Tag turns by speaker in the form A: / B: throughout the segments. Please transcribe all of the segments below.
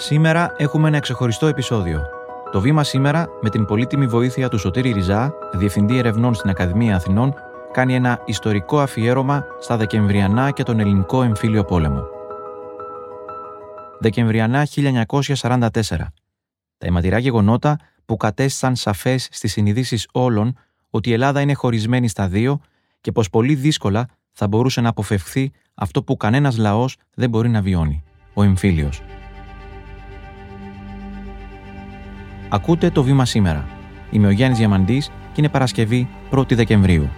A: Σήμερα έχουμε ένα ξεχωριστό επεισόδιο. Το βήμα σήμερα, με την πολύτιμη βοήθεια του Σωτήρη Ριζά, Διευθυντή Ερευνών στην Ακαδημία Αθηνών, κάνει ένα ιστορικό αφιέρωμα στα Δεκεμβριανά και τον Ελληνικό Εμφύλιο Πόλεμο. Δεκεμβριανά 1944. Τα αιματηρά γεγονότα που κατέστησαν σαφές στις συνειδήσεις όλων ότι η Ελλάδα είναι χωρισμένη στα δύο και πως πολύ δύσκολα θα μπορούσε να αποφευχθεί αυτό που κανένας λαός δεν μπορεί να βιώνει, ο εμφύλιος. Ακούτε το βήμα σήμερα. Είμαι ο Γιάννης Διαμαντής και είναι Παρασκευή 1η Δεκεμβρίου.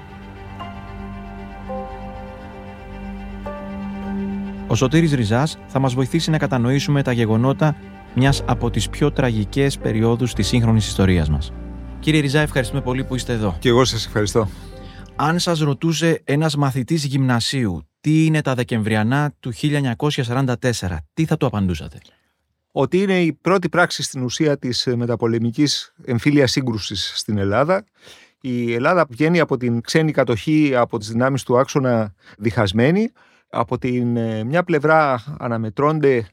A: Ο Σωτήρης Ριζάς θα μας βοηθήσει να κατανοήσουμε τα γεγονότα μιας από τις πιο τραγικές περιόδους της σύγχρονης ιστορίας μας. Κύριε Ριζά, ευχαριστούμε πολύ που είστε εδώ.
B: Και εγώ σας ευχαριστώ.
A: Αν σας ρωτούσε ένας μαθητής γυμνασίου τι είναι τα Δεκεμβριανά του 1944, τι θα του απαντούσατε;
B: Ότι είναι η πρώτη πράξη στην ουσία της ε, μεταπολεμικής εμφύλιας σύγκρουσης στην Ελλάδα. Η Ελλάδα βγαίνει από την ξένη κατοχή από τις δυνάμεις του άξονα διχασμένη. Από την ε, μια πλευρά αναμετρώνται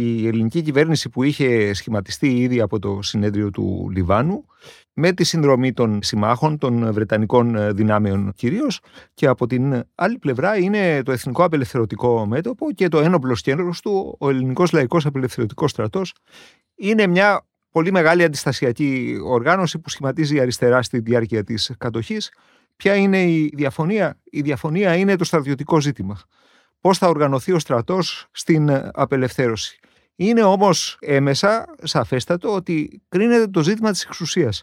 B: η ελληνική κυβέρνηση που είχε σχηματιστεί ήδη από το συνέδριο του Λιβάνου με τη συνδρομή των συμμάχων, των Βρετανικών ε, δυνάμεων κυρίως, και από την άλλη πλευρά είναι το Εθνικό Απελευθερωτικό Μέτωπο και το ένοπλος σκέλο του, ο Ελληνικός Λαϊκός Απελευθερωτικός Στρατός. Είναι μια πολύ μεγάλη αντιστασιακή οργάνωση που σχηματίζει η αριστερά στη διάρκεια της κατοχής. Ποια είναι η διαφωνία, Η διαφωνία είναι το στρατιωτικό ζήτημα. Πώς θα οργανωθεί ο στρατός στην απελευθέρωση; Είναι όμως έμεσα σαφέστατο ότι κρίνεται το ζήτημα της εξουσίας.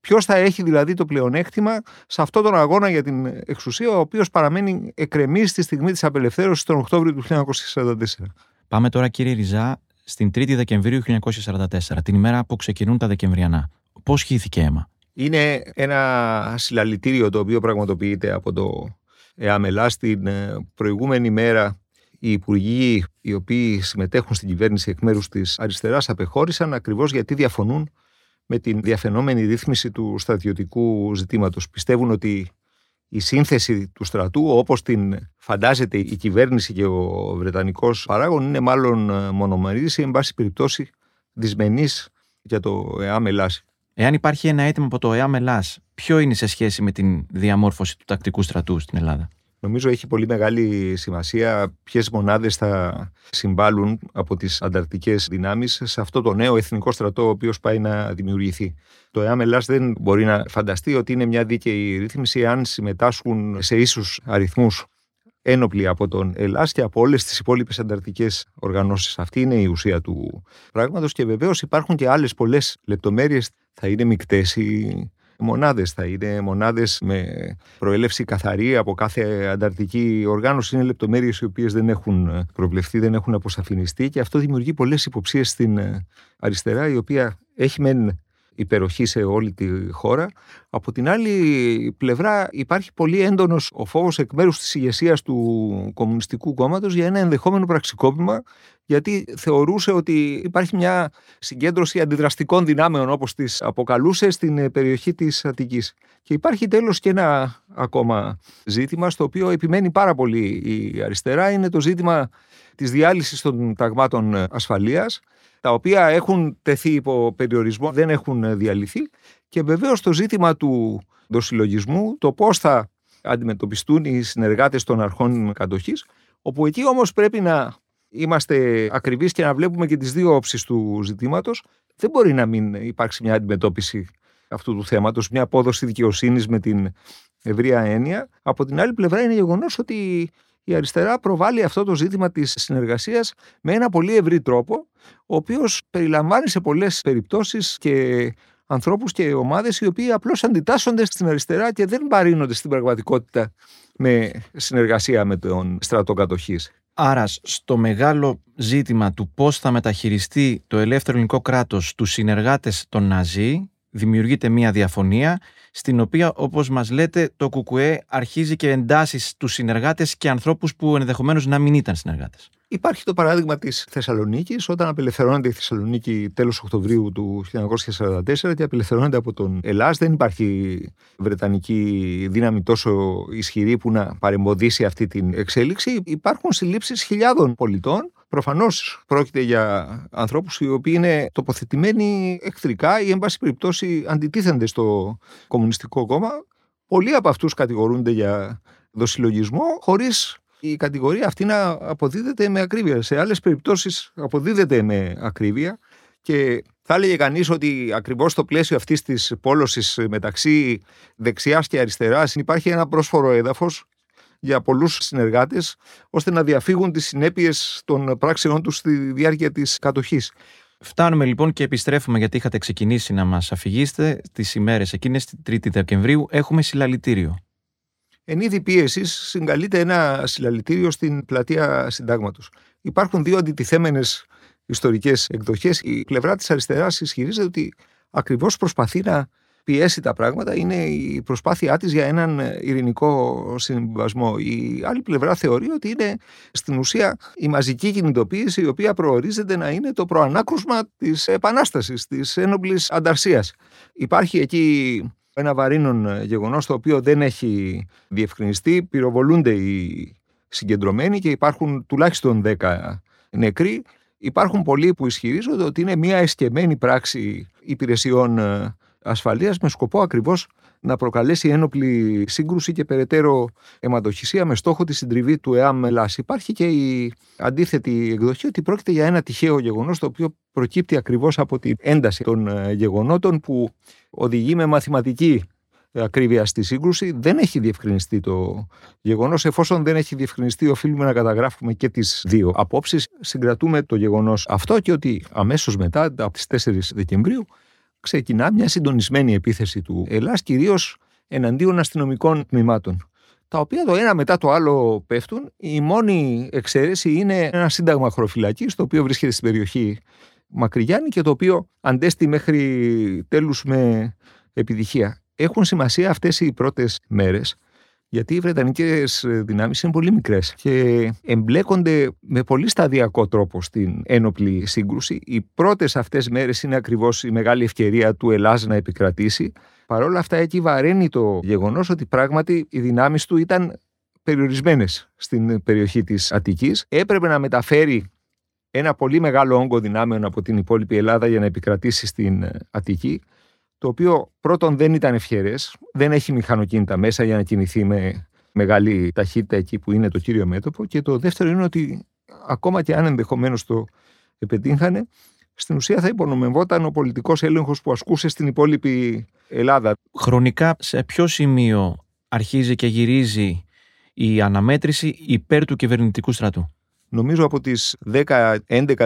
B: Ποιος θα έχει δηλαδή το πλεονέκτημα σε αυτόν τον αγώνα για την εξουσία, ο οποίος παραμένει εκρεμή στη στιγμή της απελευθέρωσης τον Οκτώβριο του 1944.
A: Πάμε τώρα, κύριε Ριζά, στην 3η Δεκεμβρίου 1944, την ημέρα που ξεκινούν τα Δεκεμβριανά. Πώς χύθηκε αίμα.
B: Είναι ένα συλλαλητήριο το οποίο πραγματοποιείται από το ΕΑΜΕΛΑ στην ε, προηγούμενη μέρα οι υπουργοί οι οποίοι συμμετέχουν στην κυβέρνηση εκ μέρους της αριστεράς απεχώρησαν ακριβώς γιατί διαφωνούν με την διαφαινόμενη ρύθμιση του στρατιωτικού ζητήματος. Πιστεύουν ότι η σύνθεση του στρατού όπως την φαντάζεται η κυβέρνηση και ο Βρετανικός παράγων είναι μάλλον ε, μονομερής ή εν πάση περιπτώσει δυσμενής για το ΕΑΜ Ελλάς.
A: Εάν υπάρχει ένα αίτημα από το ΕΑΜ Ελλάς, ποιο είναι σε σχέση με την διαμόρφωση του τακτικού στρατού στην Ελλάδα;
B: Νομίζω έχει πολύ μεγάλη σημασία ποιες μονάδες θα συμβάλλουν από τις ανταρτικέ δυνάμεις σε αυτό το νέο εθνικό στρατό ο οποίος πάει να δημιουργηθεί. Το ΕΑΜ Ελλάς δεν μπορεί να φανταστεί ότι είναι μια δίκαιη ρύθμιση αν συμμετάσχουν σε ίσους αριθμούς ένοπλοι από τον Ελλάς και από όλες τις υπόλοιπες ανταρτικέ οργανώσεις. Αυτή είναι η ουσία του πράγματος και βεβαίως υπάρχουν και άλλες πολλές λεπτομέρειες. Θα είναι μεικτές οι μονάδες. Θα είναι μονάδες με προέλευση καθαρή από κάθε ανταρτική οργάνωση. Είναι λεπτομέρειες οι οποίες δεν έχουν προβλεφθεί, δεν έχουν αποσαφινιστεί και αυτό δημιουργεί πολλές υποψίες στην ε, αριστερά, η οποία έχει μεν υπεροχή σε όλη τη χώρα. Από την άλλη πλευρά υπάρχει πολύ έντονος ο φόβος εκ μέρους της ηγεσίας του Κομμουνιστικού Κόμματος για ένα ενδεχόμενο πραξικόπημα γιατί θεωρούσε ότι υπάρχει μια συγκέντρωση αντιδραστικών δυνάμεων όπως τις αποκαλούσε στην περιοχή της Αττικής. Και υπάρχει τέλος και ένα ακόμα ζήτημα στο οποίο επιμένει πάρα πολύ η αριστερά είναι το ζήτημα της διάλυσης των ταγμάτων ασφαλείας τα οποία έχουν τεθεί υπό περιορισμό, δεν έχουν διαλυθεί και βεβαίως το ζήτημα του δοσυλλογισμού, το πώς θα αντιμετωπιστούν οι συνεργάτες των αρχών κατοχής, όπου εκεί όμως πρέπει να είμαστε ακριβείς και να βλέπουμε και τις δύο όψεις του ζητήματος. Δεν μπορεί να μην υπάρξει μια αντιμετώπιση αυτού του θέματος, μια απόδοση δικαιοσύνης με την ευρεία έννοια. Από την άλλη πλευρά είναι γεγονός ότι η αριστερά προβάλλει αυτό το ζήτημα της συνεργασίας με ένα πολύ ευρύ τρόπο, ο οποίος περιλαμβάνει σε πολλές περιπτώσεις και ανθρώπους και ομάδες οι οποίοι απλώς αντιτάσσονται στην αριστερά και δεν παρήνονται στην πραγματικότητα με συνεργασία με τον στρατό κατοχής.
A: Άρας στο μεγάλο ζήτημα του πώς θα μεταχειριστεί το ελεύθερο ελληνικό κράτος τους συνεργάτες των Ναζί δημιουργείται μια διαφωνία στην οποία όπως μας λέτε το ΚΚΕ αρχίζει και εντάσσει στους συνεργάτες και ανθρώπους που ενδεχομένως να μην ήταν συνεργάτες.
B: Υπάρχει το παράδειγμα της Θεσσαλονίκης όταν απελευθερώνεται η Θεσσαλονίκη τέλος Οκτωβρίου του 1944 και απελευθερώνεται από τον Ελλάς. Δεν υπάρχει βρετανική δύναμη τόσο ισχυρή που να παρεμποδίσει αυτή την εξέλιξη. Υπάρχουν συλλήψεις χιλιάδων πολιτών Προφανώς πρόκειται για ανθρώπους οι οποίοι είναι τοποθετημένοι εχθρικά ή, εν πάση περιπτώσει, αντιτίθενται στο Κομμουνιστικό Κόμμα. Πολλοί από αυτούς κατηγορούνται για δοσυλλογισμό, χωρίς η κατηγορία αυτή να αποδίδεται με ακρίβεια. Σε άλλες περιπτώσεις αποδίδεται με ακρίβεια και θα έλεγε κανείς ότι ακριβώς στο πλαίσιο αυτής της πόλωσης μεταξύ δεξιάς και αριστεράς υπάρχει ένα πρόσφορο έδαφος για πολλούς συνεργάτες, ώστε να διαφύγουν τις συνέπειες των πράξεών τους στη διάρκεια της κατοχής.
A: Φτάνουμε λοιπόν και επιστρέφουμε γιατί είχατε ξεκινήσει να μας αφηγήσετε τις ημέρες εκείνες, την 3η Δεκεμβρίου, έχουμε συλλαλητήριο.
B: Εν είδη πίεσης, συγκαλείται ένα συλλαλητήριο στην πλατεία Συντάγματος. Υπάρχουν δύο αντιτιθέμενες ιστορικές εκδοχές. Η πλευρά της αριστεράς ισχυρίζεται ότι ακριβώς προσπαθεί να πιέσει τα πράγματα είναι η προσπάθειά της για έναν ειρηνικό συμβασμό. Η άλλη πλευρά θεωρεί ότι είναι στην ουσία η μαζική κινητοποίηση η οποία προορίζεται να είναι το προανάκρουσμα της επανάστασης, της ένοπλης ανταρσίας. Υπάρχει εκεί ένα βαρύνον γεγονός το οποίο δεν έχει διευκρινιστεί, πυροβολούνται οι συγκεντρωμένοι και υπάρχουν τουλάχιστον 10 νεκροί. Υπάρχουν πολλοί που ισχυρίζονται ότι είναι μια εσκεμμένη πράξη υπηρεσιών ασφαλείας με σκοπό ακριβώς να προκαλέσει ένοπλη σύγκρουση και περαιτέρω αιματοχυσία με στόχο τη συντριβή του ΕΑΜ Ελλάς. Υπάρχει και η αντίθετη εκδοχή ότι πρόκειται για ένα τυχαίο γεγονός το οποίο προκύπτει ακριβώς από την ένταση των ε, γεγονότων που οδηγεί με μαθηματική ακρίβεια στη σύγκρουση. Δεν έχει διευκρινιστεί το γεγονός. Εφόσον δεν έχει διευκρινιστεί, οφείλουμε να καταγράφουμε και τις δύο απόψεις. Συγκρατούμε το γεγονός αυτό και ότι αμέσως μετά, από τις 4 Δεκεμβρίου, ξεκινά μια συντονισμένη επίθεση του Ελλάς, κυρίως εναντίον αστυνομικών τμήματων τα οποία το ένα μετά το άλλο πέφτουν. Η μόνη εξαίρεση είναι ένα σύνταγμα χωροφυλακής, το οποίο βρίσκεται στην περιοχή Μακρυγιάννη και το οποίο αντέστη μέχρι τέλους με επιτυχία. Έχουν σημασία αυτές οι πρώτες μέρες γιατί οι Βρετανικές δυνάμεις είναι πολύ μικρές και εμπλέκονται με πολύ σταδιακό τρόπο στην ένοπλη σύγκρουση. Οι πρώτες αυτές μέρες είναι ακριβώς η μεγάλη ευκαιρία του Ελλάς να επικρατήσει. Παρ' όλα αυτά, εκεί βαραίνει το γεγονός ότι πράγματι οι δυνάμεις του ήταν περιορισμένες στην περιοχή της Αττικής. Έπρεπε να μεταφέρει ένα πολύ μεγάλο όγκο δυνάμεων από την υπόλοιπη Ελλάδα για να επικρατήσει στην Αττική το οποίο πρώτον δεν ήταν ευχερέ, δεν έχει μηχανοκίνητα μέσα για να κινηθεί με μεγάλη ταχύτητα εκεί που είναι το κύριο μέτωπο. Και το δεύτερο είναι ότι ακόμα και αν ενδεχομένως το επετύχανε, στην ουσία θα υπονομευόταν ο πολιτικός έλεγχος που ασκούσε στην υπόλοιπη Ελλάδα.
A: Χρονικά, σε ποιο σημείο αρχίζει και γυρίζει η αναμέτρηση υπέρ του κυβερνητικού στρατού;
B: Νομίζω από τις 10-11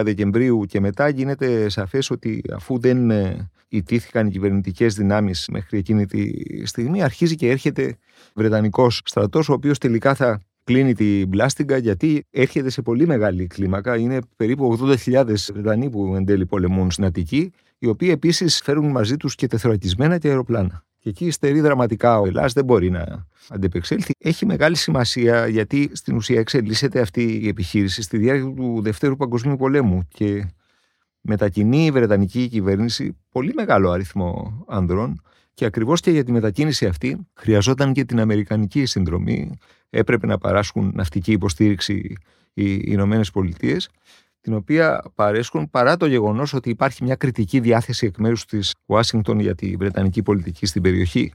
B: Δεκεμβρίου και μετά γίνεται σαφές ότι αφού δεν ε, ιτήθηκαν οι κυβερνητικές δυνάμεις μέχρι εκείνη τη στιγμή αρχίζει και έρχεται Βρετανικός στρατός ο οποίος τελικά θα κλείνει την Μπλάστιγκα γιατί έρχεται σε πολύ μεγάλη κλίμακα. Είναι περίπου 80.000 Βρετανοί που εν τέλει πολεμούν στην Αττική οι οποίοι επίσης φέρουν μαζί τους και τεθωρακισμένα και αεροπλάνα. Και εκεί στερεί δραματικά ο Ελλάς, δεν μπορεί να αντεπεξέλθει. Έχει μεγάλη σημασία γιατί στην ουσία εξελίσσεται αυτή η επιχείρηση στη διάρκεια του Δευτέρου Παγκοσμίου Πολέμου και μετακινεί η Βρετανική κυβέρνηση πολύ μεγάλο αριθμό ανδρών και ακριβώς και για τη μετακίνηση αυτή χρειαζόταν και την Αμερικανική συνδρομή. Έπρεπε να παράσχουν ναυτική υποστήριξη οι Ηνωμένες Πολιτείες την οποία παρέσχουν παρά το γεγονός ότι υπάρχει μια κριτική διάθεση εκ μέρους της Ουάσιγκτον για τη Βρετανική πολιτική στην περιοχή.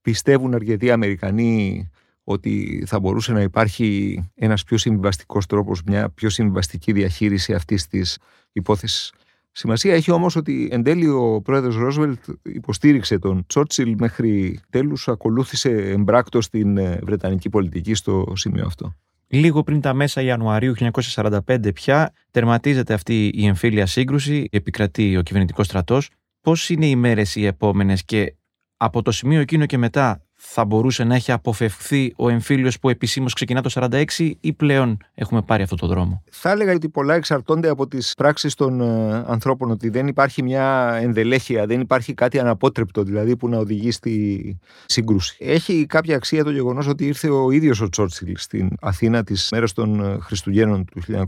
B: Πιστεύουν αρκετοί Αμερικανοί ότι θα μπορούσε να υπάρχει ένας πιο συμβιβαστικός τρόπος, μια πιο συμβιβαστική διαχείριση αυτής της υπόθεσης. Σημασία έχει όμως ότι εν τέλει ο πρόεδρος Ρόσβελτ υποστήριξε τον Τσόρτσιλ μέχρι τέλους ακολούθησε εμπράκτος την ε, Βρετανική πολιτική στο σημείο αυτό.
A: Λίγο πριν τα μέσα Ιανουαρίου 1945 πια τερματίζεται αυτή η εμφύλια σύγκρουση, επικρατεί ο κυβερνητικός στρατός. Πώς είναι οι μέρες οι επόμενες και από το σημείο εκείνο και μετά θα μπορούσε να έχει αποφευχθεί ο εμφύλιος που επισήμως ξεκινά το 46 ή πλέον έχουμε πάρει αυτό το δρόμο;
B: Θα έλεγα ότι πολλά εξαρτώνται από τις πράξεις των ε, ανθρώπων, ότι δεν υπάρχει μια ενδελέχεια, δεν υπάρχει κάτι αναπότρεπτο δηλαδή που να οδηγεί στη σύγκρουση. Έχει κάποια αξία το γεγονός ότι ήρθε ο ίδιος ο Τσόρτσιλ στην Αθήνα τις μέρες των ε, Χριστουγέννων του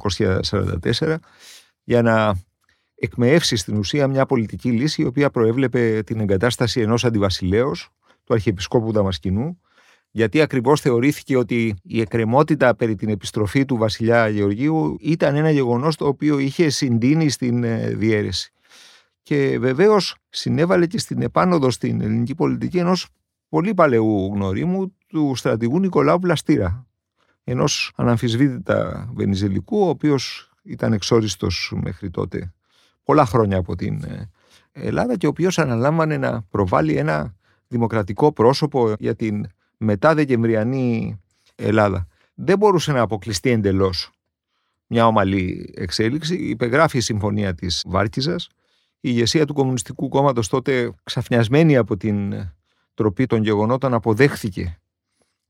B: 1944 για να εκμεεύσει στην ουσία μια πολιτική λύση η οποία προέβλεπε την εγκατάσταση ενός αντιβασιλέως του Αρχιεπισκόπου Δαμασκηνού γιατί ακριβώς θεωρήθηκε ότι η εκκρεμότητα περί την επιστροφή του βασιλιά Γεωργίου ήταν ένα γεγονός το οποίο είχε συντείνει στην ε, διαίρεση. Και βεβαίως συνέβαλε και στην επάνωδο στην ελληνική πολιτική ενός πολύ παλαιού γνωρίμου του στρατηγού Νικολάου Πλαστήρα, ενός αναμφισβήτητα βενιζελικού, ο οποίος ήταν εξόριστος μέχρι τότε πολλά χρόνια από την ε, Ελλάδα και ο οποίος αναλάμβανε να προβάλλει ένα δημοκρατικό πρόσωπο για την μετά Δεκεμβριανή Ελλάδα. Δεν μπορούσε να αποκλειστεί εντελώς μια ομαλή εξέλιξη. Υπεγράφει η συμφωνία της Βάρκιζας. Η ηγεσία του Κομμουνιστικού Κόμματος τότε ξαφνιασμένη από την τροπή των γεγονότων αποδέχθηκε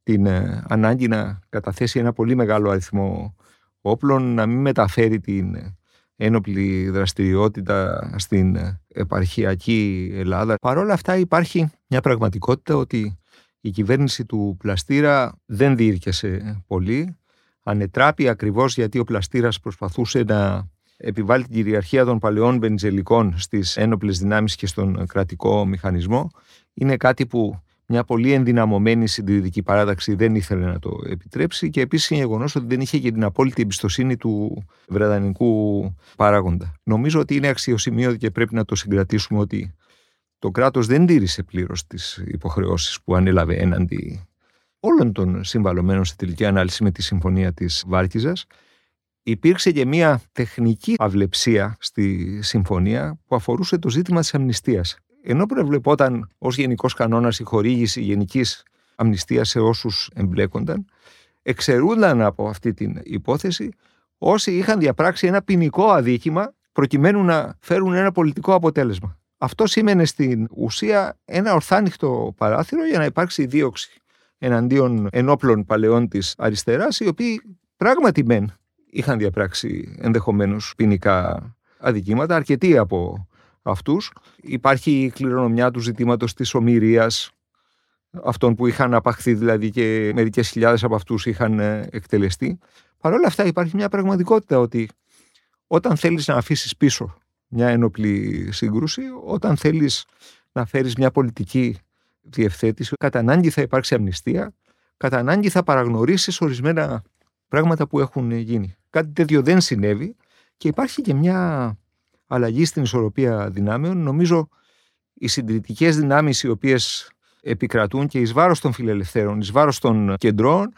B: την ε, ανάγκη να καταθέσει ένα πολύ μεγάλο αριθμό όπλων, να μην μεταφέρει την ένοπλη δραστηριότητα στην επαρχιακή Ελλάδα. Παρ' όλα αυτά υπάρχει μια πραγματικότητα ότι η κυβέρνηση του Πλαστήρα δεν διήρκεσε πολύ. Ανετράπη ακριβώς γιατί ο Πλαστήρας προσπαθούσε να επιβάλλει την κυριαρχία των παλαιών βενιζελικών στις ένοπλες δυνάμεις και στον κρατικό μηχανισμό. Είναι κάτι που μια πολύ ενδυναμωμένη συντηρητική παράταξη δεν ήθελε να το επιτρέψει και επίσης είναι γεγονός ότι δεν είχε και την απόλυτη εμπιστοσύνη του Βρετανικού παράγοντα. Νομίζω ότι είναι αξιοσημείωτη και πρέπει να το συγκρατήσουμε ότι το κράτος δεν τήρησε πλήρως τις υποχρεώσεις που ανέλαβε έναντι όλων των συμβαλωμένων σε τελική ανάλυση με τη συμφωνία της Βάρκιζα. Υπήρξε και μια τεχνική αυλεψία στη συμφωνία που αφορούσε το ζήτημα της αμνηστίας ενώ προβλεπόταν ως γενικός κανόνας η χορήγηση γενικής αμνηστίας σε όσους εμπλέκονταν, εξαιρούνταν από αυτή την υπόθεση όσοι είχαν διαπράξει ένα ποινικό αδίκημα προκειμένου να φέρουν ένα πολιτικό αποτέλεσμα. Αυτό σήμαινε στην ουσία ένα ορθάνυχτο παράθυρο για να υπάρξει δίωξη εναντίον ενόπλων παλαιών της αριστεράς, οι οποίοι πράγματι μεν είχαν διαπράξει ενδεχομένως ποινικά αδικήματα, αρκετοί από αυτούς. Υπάρχει η κληρονομιά του ζητήματος της ομοιρίας, αυτών που είχαν απαχθεί δηλαδή και μερικές χιλιάδες από αυτούς είχαν ε, εκτελεστεί. Παρ' όλα αυτά υπάρχει μια πραγματικότητα ότι όταν θέλεις να αφήσεις πίσω μια ενοπλή σύγκρουση, όταν θέλεις να φέρεις μια πολιτική διευθέτηση, κατά ανάγκη θα υπάρξει αμνηστία, κατά ανάγκη θα παραγνωρίσεις ορισμένα πράγματα που έχουν γίνει. Κάτι τέτοιο δεν συνέβη και υπάρχει και μια αλλαγή στην ισορροπία δυνάμεων. Νομίζω οι συντηρητικές δυνάμεις οι οποίες επικρατούν και εις βάρος των φιλελευθέρων, εις βάρος των κεντρών,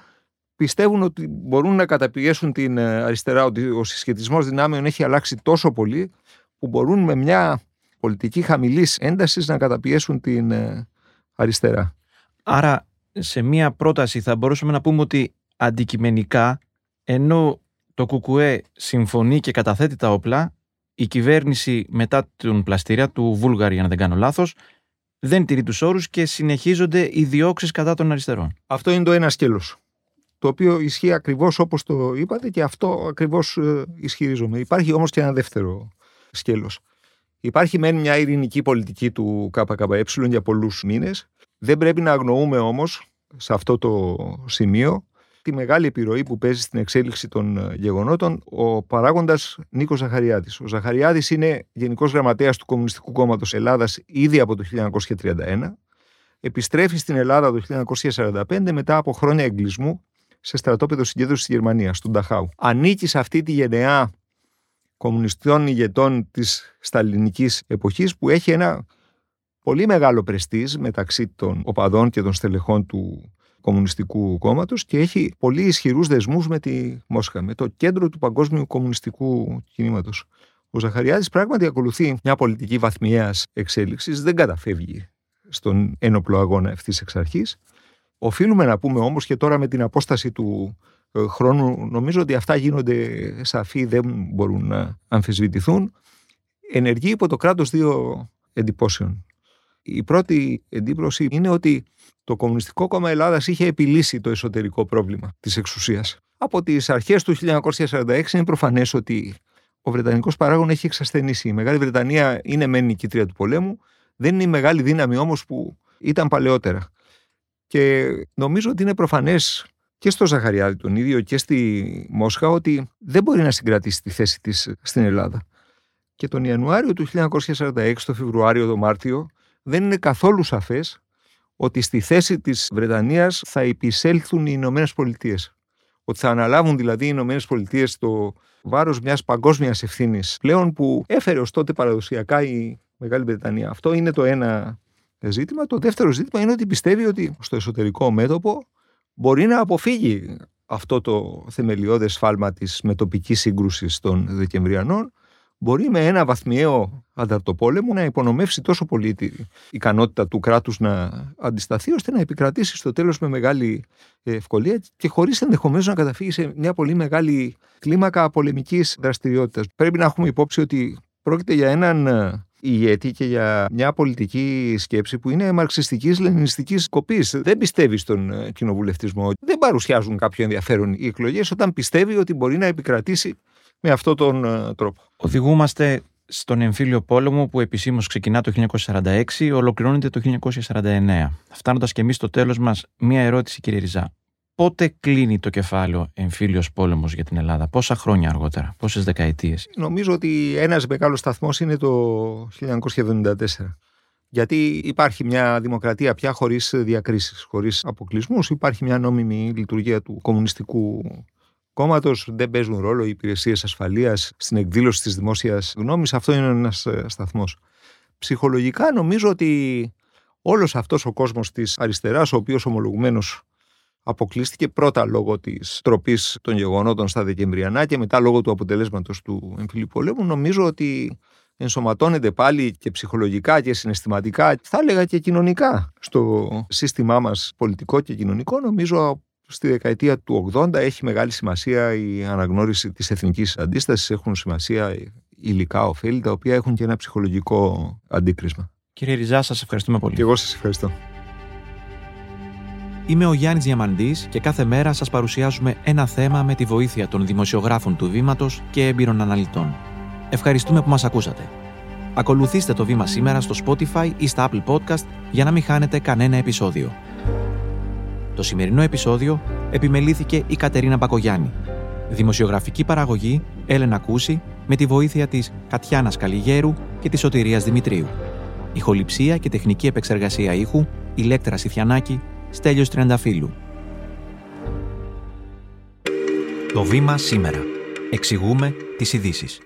B: πιστεύουν ότι μπορούν να καταπιέσουν την ε, αριστερά, ότι ο συσχετισμός δυνάμεων έχει αλλάξει τόσο πολύ, που μπορούν με μια πολιτική χαμηλής έντασης να καταπιέσουν την ε, αριστερά.
A: Άρα, σε μια πρόταση θα μπορούσαμε να πούμε ότι αντικειμενικά, ενώ το ΚΚΕ συμφωνεί και καταθέτει τα όπλα, η κυβέρνηση μετά τον πλαστήρια του Βούλγαρη, για να δεν κάνω λάθος, δεν τηρεί τους όρους και συνεχίζονται οι διώξεις κατά των αριστερών.
B: Αυτό είναι το ένα σκέλος. Το οποίο ισχύει ακριβώς όπως το είπατε και αυτό ακριβώς ε, ισχυρίζομαι. Υπάρχει όμως και ένα δεύτερο σκέλος. Υπάρχει μεν μια ειρηνική πολιτική του ΚΚΕ για πολλούς μήνες. Δεν πρέπει να αγνοούμε όμως σε αυτό το σημείο τη μεγάλη επιρροή που παίζει στην εξέλιξη των ε, γεγονότων ο παράγοντας Νίκος Ζαχαριάδης. Ο Ζαχαριάδης είναι Γενικός Γραμματέας του Κομμουνιστικού Κόμματος Ελλάδας ήδη από το 1931. Επιστρέφει στην Ελλάδα το 1945 μετά από χρόνια εγκλισμού σε στρατόπεδο συγκέντρωσης στη Γερμανία, στον Νταχάου. Ανήκει σε αυτή τη γενεά κομμουνιστών ηγετών της σταλινικής εποχής που έχει ένα πολύ μεγάλο πρεστής μεταξύ των οπαδών και των στελεχών του Κομμουνιστικού Κόμματος και έχει πολύ ισχυρούς δεσμούς με τη Μόσχα, με το κέντρο του παγκόσμιου κομμουνιστικού κινήματος. Ο Ζαχαριάδης πράγματι ακολουθεί μια πολιτική βαθμιαίας εξέλιξης, δεν καταφεύγει στον ένοπλο αγώνα ευθύς εξ αρχής. Οφείλουμε να πούμε όμως και τώρα με την απόσταση του ε, χρόνου, νομίζω ότι αυτά γίνονται σαφή, δεν μπορούν να αμφισβητηθούν. Ενεργεί υπό το κράτος δύο εντυπώσεων. Η πρώτη εντύπωση είναι ότι το Κομμουνιστικό Κόμμα Ελλάδας είχε επιλύσει το εσωτερικό πρόβλημα της εξουσίας. Από τις αρχές του 1946 είναι προφανές ότι ο Βρετανικός παράγων έχει εξασθενήσει. Η Μεγάλη Βρετανία είναι μεν νικήτρια του πολέμου, δεν είναι η μεγάλη δύναμη όμως που ήταν παλαιότερα. Και νομίζω ότι είναι προφανές και στο Ζαχαριάδη τον ίδιο και στη Μόσχα ότι δεν μπορεί να συγκρατήσει τη θέση της στην Ελλάδα. Και τον Ιανουάριο του 1946, το Φεβρουάριο, το Μάρτιο, δεν είναι καθόλου σαφές ότι στη θέση της Βρετανίας θα επισέλθουν οι Ηνωμένες Πολιτείες. Ότι θα αναλάβουν δηλαδή οι Ηνωμένες Πολιτείες το βάρος μιας παγκόσμιας ευθύνης πλέον που έφερε ως τότε παραδοσιακά η Μεγάλη Βρετανία. Αυτό είναι το ένα ζήτημα. Το δεύτερο ζήτημα είναι ότι πιστεύει ότι στο εσωτερικό μέτωπο μπορεί να αποφύγει αυτό το θεμελιώδες φάλμα της μετοπικής σύγκρουσης των Δεκεμβριανών μπορεί με ένα βαθμιαίο ανταρτοπόλεμο να υπονομεύσει τόσο πολύ την ικανότητα του κράτους να αντισταθεί ώστε να επικρατήσει στο τέλος με μεγάλη ευκολία και χωρίς ενδεχομένως να καταφύγει σε μια πολύ μεγάλη κλίμακα πολεμικής δραστηριότητας. Πρέπει να έχουμε υπόψη ότι πρόκειται για έναν ηγέτη και για μια πολιτική σκέψη που είναι μαρξιστικής λενινιστικής κοπής. Δεν πιστεύει στον ε, κοινοβουλευτισμό. Δεν παρουσιάζουν κάποιο ενδιαφέρον οι εκλογές όταν πιστεύει ότι μπορεί να επικρατήσει με αυτόν τον ε, τρόπο.
A: Οδηγούμαστε στον εμφύλιο πόλεμο που επισήμως ξεκινά το 1946, ολοκληρώνεται το 1949. Φτάνοντας και εμείς στο τέλος μας, μία ερώτηση, κύριε Ριζά πότε κλείνει το κεφάλαιο εμφύλιος πόλεμος για την Ελλάδα, πόσα χρόνια αργότερα, πόσες δεκαετίες;
B: Νομίζω ότι ένας μεγάλος σταθμός είναι το 1974. Γιατί υπάρχει μια δημοκρατία πια χωρίς διακρίσεις, χωρίς αποκλεισμούς. Υπάρχει μια νόμιμη λειτουργία του κομμουνιστικού κόμματος. Δεν παίζουν ρόλο οι υπηρεσίες ασφαλείας στην εκδήλωση της δημόσιας γνώμης. Αυτό είναι ένας ε, σταθμός. Ψυχολογικά νομίζω ότι όλος αυτός ο κόσμος της αριστεράς, ο οποίος ομολογουμένως αποκλείστηκε πρώτα λόγω της τροπής των γεγονότων στα Δεκεμβριανά και μετά λόγω του αποτελέσματος του εμφυλίου πολέμου. Νομίζω ότι ενσωματώνεται πάλι και ψυχολογικά και συναισθηματικά, θα έλεγα και κοινωνικά, στο σύστημά μας πολιτικό και κοινωνικό. Νομίζω στη δεκαετία του 80 έχει μεγάλη σημασία η αναγνώριση της εθνικής αντίστασης, έχουν σημασία υλικά ωφέλη, τα οποία έχουν και ένα ψυχολογικό αντίκρισμα.
A: Κύριε Ριζά, σας ευχαριστούμε πολύ.
B: Και εγώ σας ευχαριστώ.
A: Είμαι ο Γιάννης Διαμαντής και κάθε μέρα σας παρουσιάζουμε ένα θέμα με τη βοήθεια των δημοσιογράφων του Βήματος και έμπειρων αναλυτών. Ευχαριστούμε που μας ακούσατε. Ακολουθήστε το Βήμα σήμερα στο Spotify ή στα Apple Podcast για να μην χάνετε κανένα επεισόδιο. Το σημερινό επεισόδιο επιμελήθηκε η Κατερίνα Πακογιάννη. Δημοσιογραφική παραγωγή Έλενα Κούση με τη βοήθεια της Κατιάνας Καλιγέρου και της Σωτηρίας Δημητρίου. Ηχοληψία και τεχνική επεξεργασία ήχου Ηλέκτρα Σιθιανάκη Στέλιος Τριανταφύλου. Το βήμα σήμερα. Εξηγούμε τις ειδήσεις.